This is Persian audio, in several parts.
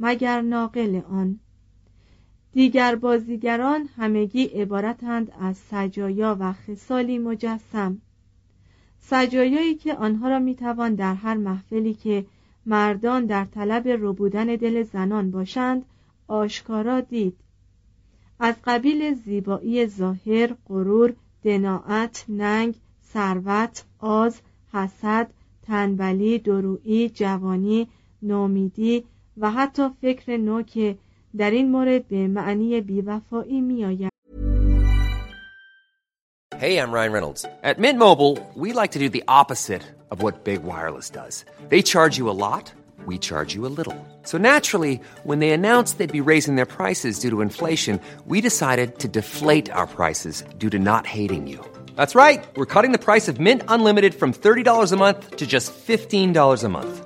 مگر ناقل آن. دیگر بازیگران همگی عبارتند از سجایا و خصالی مجسم. سجایایی که آنها را می‌توان در هر محفلی که مردان در طلب ربودن دل زنان باشند آشکارا دید. از قبیل زیبایی ظاهر غرور دناعت ننگ ثروت آز حسد تنبلی درویی جوانی نومیدی و حتی فکر نو که در این مورد به معنی بیوفایی میآید Hey, I'm Ryan Reynolds. At Mint Mobile, we like to do the opposite of what Big Wireless does. They charge you a lot, we charge you a little. So naturally, when they announced they'd be raising their prices due to inflation, we decided to deflate our prices due to not hating you. That's right. We're cutting the price of Mint Unlimited from $30 a month to just $15 a month.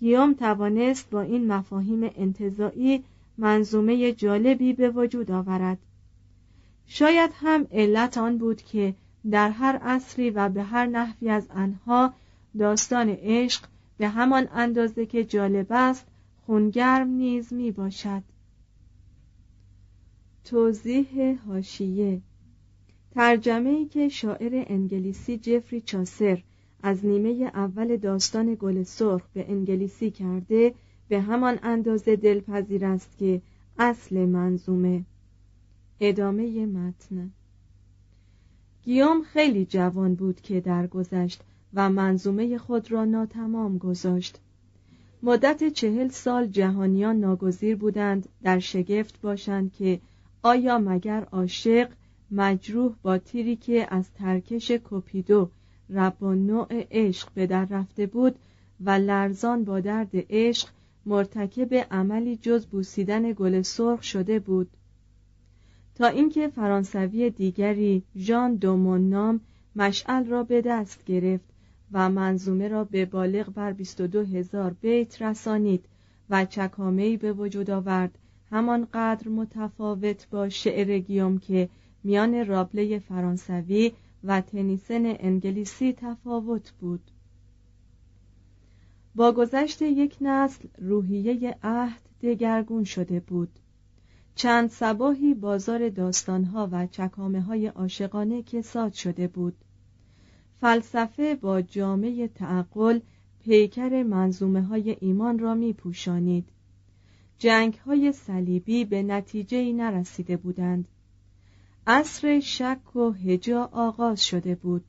گیوم توانست با این مفاهیم انتظاعی منظومه جالبی به وجود آورد. شاید هم علت آن بود که در هر عصری و به هر نحوی از آنها داستان عشق به همان اندازه که جالب است خونگرم نیز می باشد. توضیح هاشیه ترجمه ای که شاعر انگلیسی جفری چاسر از نیمه اول داستان گل سرخ به انگلیسی کرده به همان اندازه دلپذیر است که اصل منظومه. ادامه متن. گیوم خیلی جوان بود که درگذشت و منظومه خود را ناتمام گذاشت. مدت چهل سال جهانیان ناگزیر بودند در شگفت باشند که آیا مگر عاشق مجروح با تیری که از ترکش کوپیدو و نوع عشق به در رفته بود و لرزان با درد عشق مرتکب عملی جز بوسیدن گل سرخ شده بود. تا اینکه فرانسوی دیگری ژان دومون نام مشعل را به دست گرفت و منظومه را به بالغ بر 22 هزار بیت رسانید و چکامهی به وجود آورد همانقدر متفاوت با شعر گیوم که میان رابله فرانسوی و تنیسن انگلیسی تفاوت بود. با گذشت یک نسل روحیه عهد دگرگون شده بود. چند سباهی بازار داستانها و چکامه های عاشقانه که ساد شده بود. فلسفه با جامعه تعقل پیکر منظومه های ایمان را می پوشانید. جنگ های صلیبی به نتیجه نرسیده بودند. عصر شک و هجا آغاز شده بود.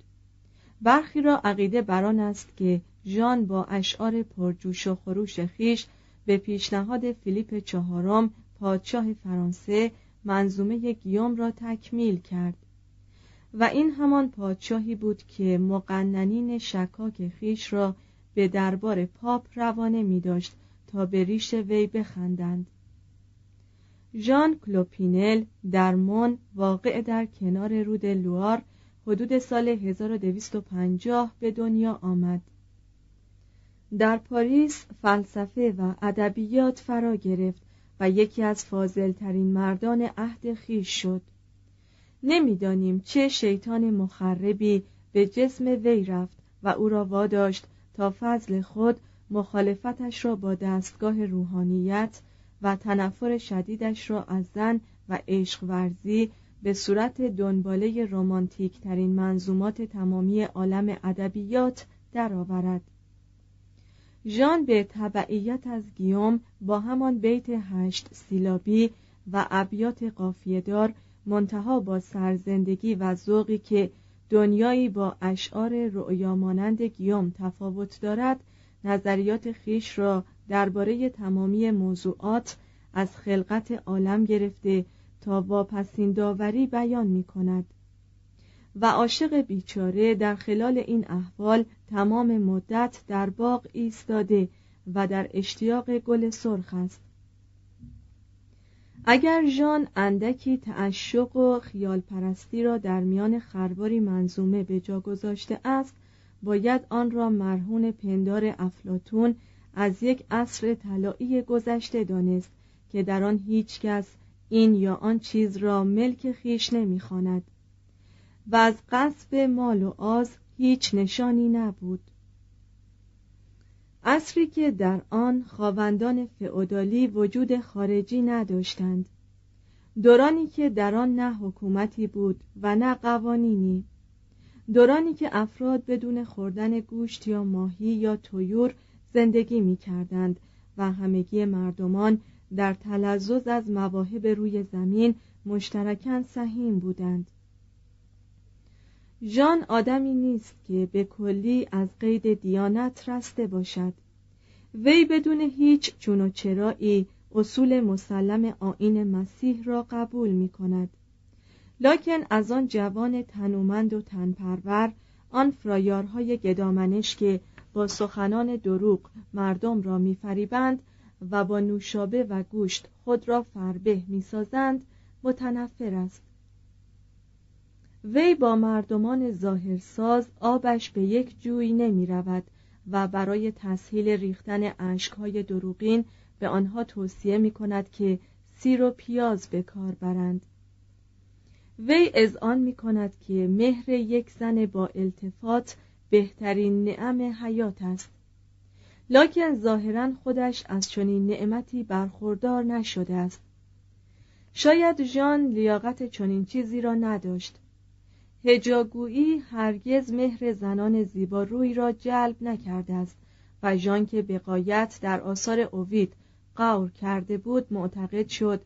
برخی را عقیده بران است که ژان با اشعار پرجوش و خروش خیش به پیشنهاد فیلیپ چهارم پادشاه فرانسه منظومه گیوم را تکمیل کرد. و این همان پادشاهی بود که مقننین شکاک خویش را به دربار پاپ روانه می داشت تا به ریش وی بخندند. ژان کلوپینل در مون واقع در کنار رود لوار حدود سال 1250 به دنیا آمد. در پاریس فلسفه و ادبیات فرا گرفت و یکی از فاضلترین مردان عهد خویش شد. نمی‌دانیم چه شیطان مخربی به جسم وی رفت و او را واداشت تا فضل خود مخالفتش را با دستگاه روحانیت و تنفر شدیدش را از زن و عشق ورزی به صورت دنباله رومانتیک ترین منظومات تمامی عالم ادبیات درآورد. ژان به تبعیت از گیوم با همان بیت هشت سیلابی و ابیات قافیهدار منتها با سرزندگی و ذوقی که دنیایی با اشعار رؤیا مانند گیوم تفاوت دارد نظریات خیش را درباره تمامی موضوعات از خلقت عالم گرفته تا واپسین داوری بیان می کند و عاشق بیچاره در خلال این احوال تمام مدت در باغ ایستاده و در اشتیاق گل سرخ است. اگر ژان اندکی تعشق و خیال پرستی را در میان خرباری منظومه به جا گذاشته است باید آن را مرهون پندار افلاتون از یک عصر طلایی گذشته دانست که در آن هیچ کس این یا آن چیز را ملک خیش نمی‌خواند. و از قصب مال و آز هیچ نشانی نبود. عصری که در آن خواوندان فئودالی وجود خارجی نداشتند. دورانی که در آن نه حکومتی بود و نه قوانینی. دورانی که افراد بدون خوردن گوشت یا ماهی یا تویور زندگی می کردند و همگی مردمان در تلذذ از مواهب روی زمین مشترکاً سهیم بودند. ژان آدمی نیست که به کلی از قید دیانت رسته باشد. وی بدون هیچ چون و چرایی اصول مسلم آین مسیح را قبول می کند لکن از آن جوان تنومند و تنپرور آن فرایارهای گدامنش که با سخنان دروغ مردم را میفریبند و با نوشابه و گوشت خود را فربه می‌سازند متنفر است. وی با مردمان ظاهرساز آبش به یک جوی نمی رود و برای تسهیل ریختن اشکهای دروغین به آنها توصیه می کند که سیر و پیاز به کار برند. وی آن می کند که مهر یک زن با التفات بهترین نعم حیات است. لکن ظاهرا خودش از چنین نعمتی برخوردار نشده است. شاید ژان لیاقت چنین چیزی را نداشت. هجاگویی هرگز مهر زنان زیبا روی را جلب نکرده است و ژان که بقایت در آثار اوید قور کرده بود معتقد شد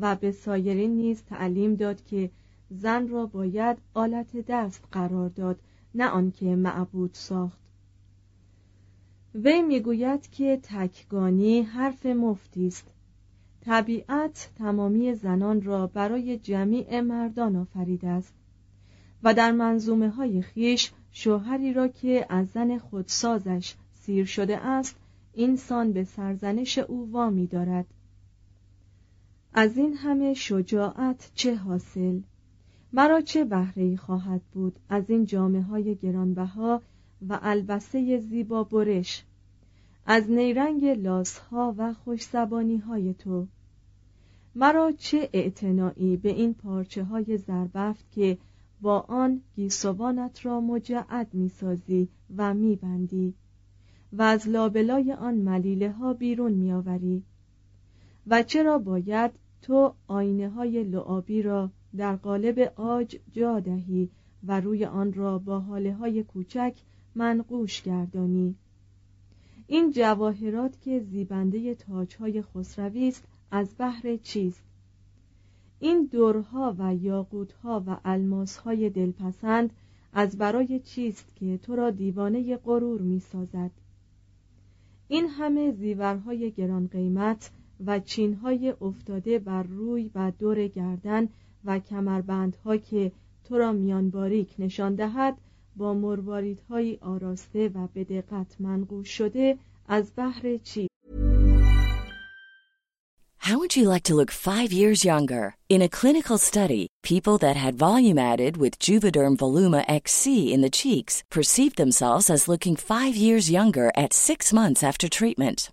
و به سایرین نیز تعلیم داد که زن را باید آلت دست قرار داد نه آنکه معبود ساخت. وی می‌گوید که تکگانی حرف مفتی است. طبیعت تمامی زنان را برای جمیع مردان آفریده است و در منظومه های خیش شوهری را که از زن خودسازش سیر شده است اینسان به سرزنش او وامی دارد. از این همه شجاعت چه حاصل؟ مرا چه بهره خواهد بود از این جامعه های گرانبها و البسه زیبا برش از نیرنگ لاسها و خوشزبانی های تو؟ مرا چه اعتنایی به این پارچه های زربفت که با آن گیسوانت را مجعد می‌سازی و میبندی و از لابلای آن ملیله ها بیرون میآوری؟ و چرا باید تو آینه های لعابی را در قالب آج جا دهی و روی آن را با حاله های کوچک منقوش گردانی. این جواهرات که زیبنده تاجهای خسروی است از بحر چیست؟ این دورها و یاقوتها و الماسهای دلپسند از برای چیست که تو را دیوانه غرور می سازد این همه زیورهای گران قیمت و چینهای افتاده بر روی و دور گردن و کمربندها که تو را میان باریک نشان دهد با مرواریدهایی آراسته و به دقت منقوش شده از بحر چی How would you like to look five years younger? In a clinical study, people that had volume added with Juvederm Voluma XC in the cheeks perceived themselves as looking five years younger at six months after treatment.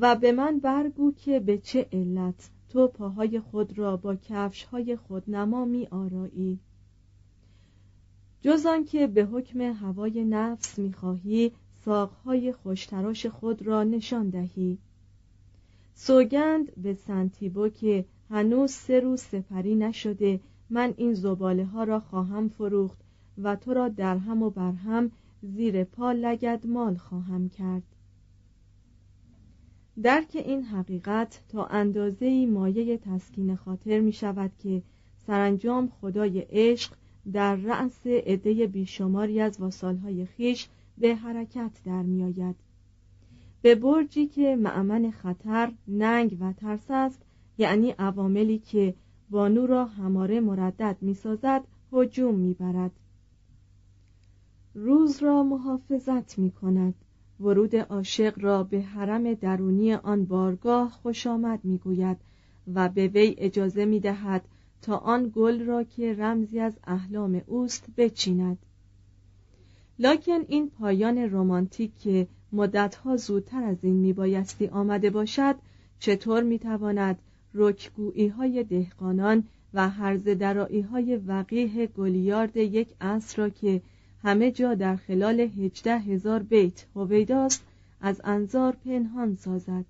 و به من برگو که به چه علت تو پاهای خود را با کفشهای خود نما می آرایی. جز آنکه به حکم هوای نفس می‌خواهی ساقهای خوشتراش خود را نشان دهی. سوگند به سنتیبو که هنوز سه روز سپری نشده من این زباله ها را خواهم فروخت و تو را درهم و برهم زیر پا لگد مال خواهم کرد. درک این حقیقت تا اندازه مایه تسکین خاطر می شود که سرانجام خدای عشق در رأس عده بیشماری از واسالهای خیش به حرکت در می آید. به برجی که معمن خطر، ننگ و ترس است یعنی عواملی که بانو را هماره مردد می سازد هجوم می برد. روز را محافظت می کند ورود عاشق را به حرم درونی آن بارگاه خوش آمد می گوید و به وی اجازه می دهد تا آن گل را که رمزی از احلام اوست بچیند. لکن این پایان رمانتیک که مدتها زودتر از این میبایستی آمده باشد چطور می‌تواند رکگویی های دهقانان و هرز درایی های وقیه گلیارد یک عصر را که همه جا در خلال هجده هزار بیت هویداست از انظار پنهان سازد.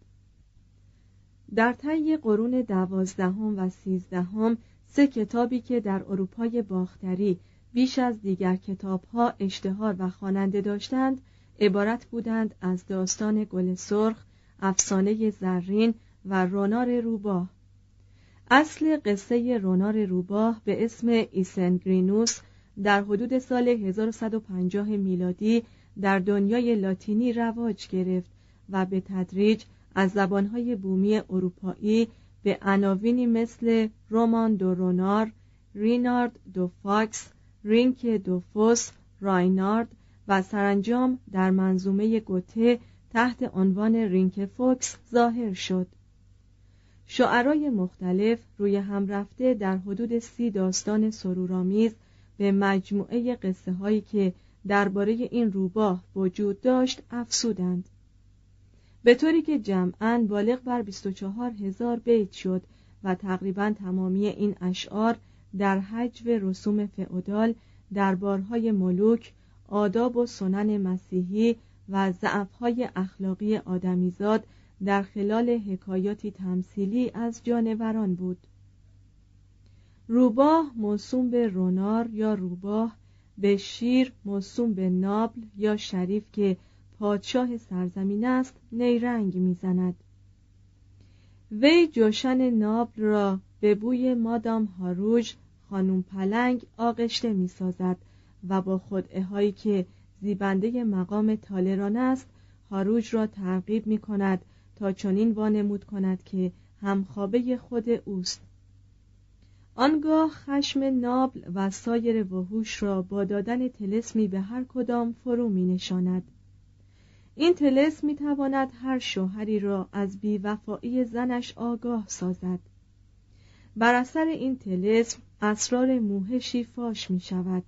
در طی قرون دوازدهم و سیزدهم سه کتابی که در اروپای باختری بیش از دیگر کتابها اشتهار و خواننده داشتند عبارت بودند از داستان گل سرخ افسانه زرین و رونار روباه. اصل قصه رونار روباه به اسم ایسنگرینوس در حدود سال 1150 میلادی در دنیای لاتینی رواج گرفت و به تدریج از زبانهای بومی اروپایی به عناوینی مثل Roman de Renart، Reynard the Fox، Reinke de Vos، راینارد و سرانجام در منظومه گوته تحت عنوان رینک فوکس ظاهر شد. شعرای مختلف روی هم رفته در حدود سی داستان سرورآمیز به مجموعه قصه هایی که درباره این روباه وجود داشت افسودند به طوری که جمعا بالغ بر 24 هزار بیت شد و تقریبا تمامی این اشعار در حجو رسوم فعودال دربارهای ملوک آداب و سنن مسیحی و ضعفهای اخلاقی آدمیزاد در خلال حکایاتی تمثیلی از جانوران بود. روباه موسوم به رونار یا روباه به شیر موسوم به نابل یا شریف که پادشاه سرزمین است نیرنگ می‌زند. وی جوشن نابل را به بوی مادام هاروژ خانم پلنگ آغشته می سازد و با خدعه هایی که زیبنده مقام تالران است هاروج را ترغیب می کند تا چنین وانمود کند که همخوابه خود اوست. آنگاه خشم نابل و سایر وحوش را با دادن تلسمی به هر کدام فرو می نشاند. این تلس می تواند هر شوهری را از بیوفایی زنش آگاه سازد. بر اثر این تلسم اسرار موهشی فاش می شود.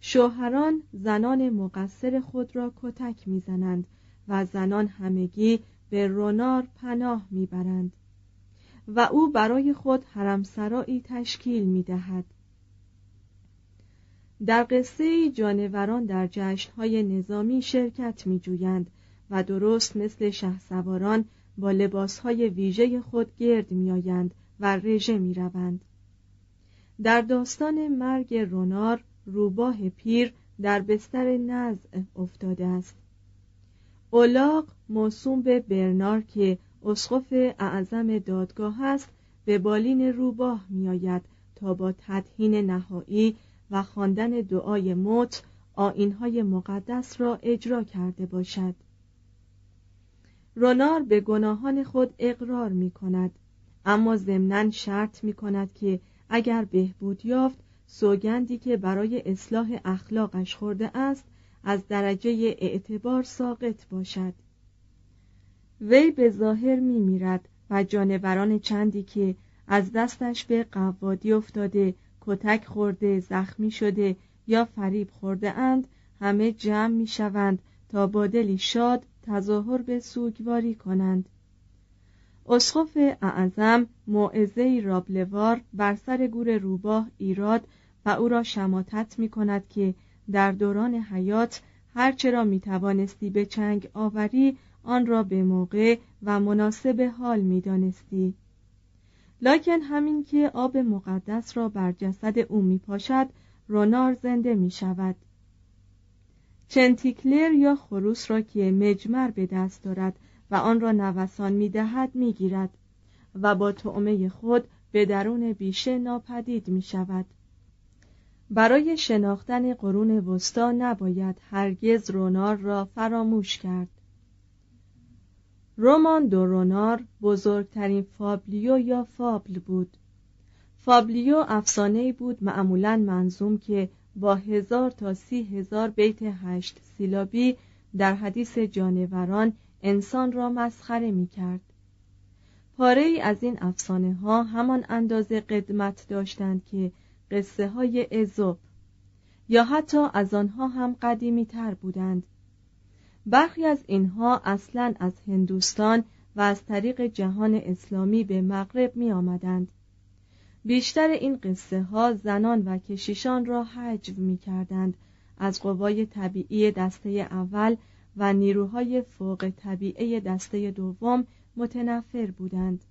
شوهران زنان مقصر خود را کتک می‌زنند و زنان همگی به رونار پناه می‌برند و او برای خود حرمسرایی تشکیل می‌دهد. در قصه جانوران در جشنهای نظامی شرکت میجویند و درست مثل شهسواران با لباسهای ویژه خود گرد میآیند و رژه می‌روند. در داستان مرگ رونار روباه پیر در بستر نزع افتاده است. اولاق موسوم به برنار که اسقف اعظم دادگاه است به بالین روباه میآید تا با تدهین نهایی و خواندن دعای موت آینهای مقدس را اجرا کرده باشد. رونار به گناهان خود اقرار می کند اما ضمنا شرط می کند که اگر بهبود یافت سوگندی که برای اصلاح اخلاقش خورده است از درجه اعتبار ساقط باشد. وی به ظاهر می میرد و جانوران چندی که از دستش به قوادی افتاده کتک خورده زخمی شده یا فریب خورده اند همه جمع می شوند تا با دلی شاد تظاهر به سوگواری کنند. اسقف اعظم موعظه رابلوار بر سر گور روباه ایراد و او را شماتت می کند که در دوران حیات هرچه را می توانستی به چنگ آوری آن را به موقع و مناسب حال می دانستی. لکن همین که آب مقدس را بر جسد او می پاشد رونار زنده می شود چنتیکلر یا خروس را که مجمر به دست دارد و آن را نوسان می دهد می گیرد و با طعمه خود به درون بیشه ناپدید می شود برای شناختن قرون وسطا نباید هرگز رونار را فراموش کرد. Roman de Renart بزرگترین فابلیو یا فابل بود. فابلیو افسانه بود معمولا منظوم که با هزار تا سی هزار بیت هشت سیلابی در حدیث جانوران انسان را مسخره می کرد پاره ای از این افسانه ها همان اندازه قدمت داشتند که قصه های ازوپ یا حتی از آنها هم قدیمی تر بودند. برخی از اینها اصلا از هندوستان و از طریق جهان اسلامی به مغرب می آمدند. بیشتر این قصه ها زنان و کشیشان را حجو می کردند از قوای طبیعی دسته اول و نیروهای فوق طبیعی دسته دوم متنفر بودند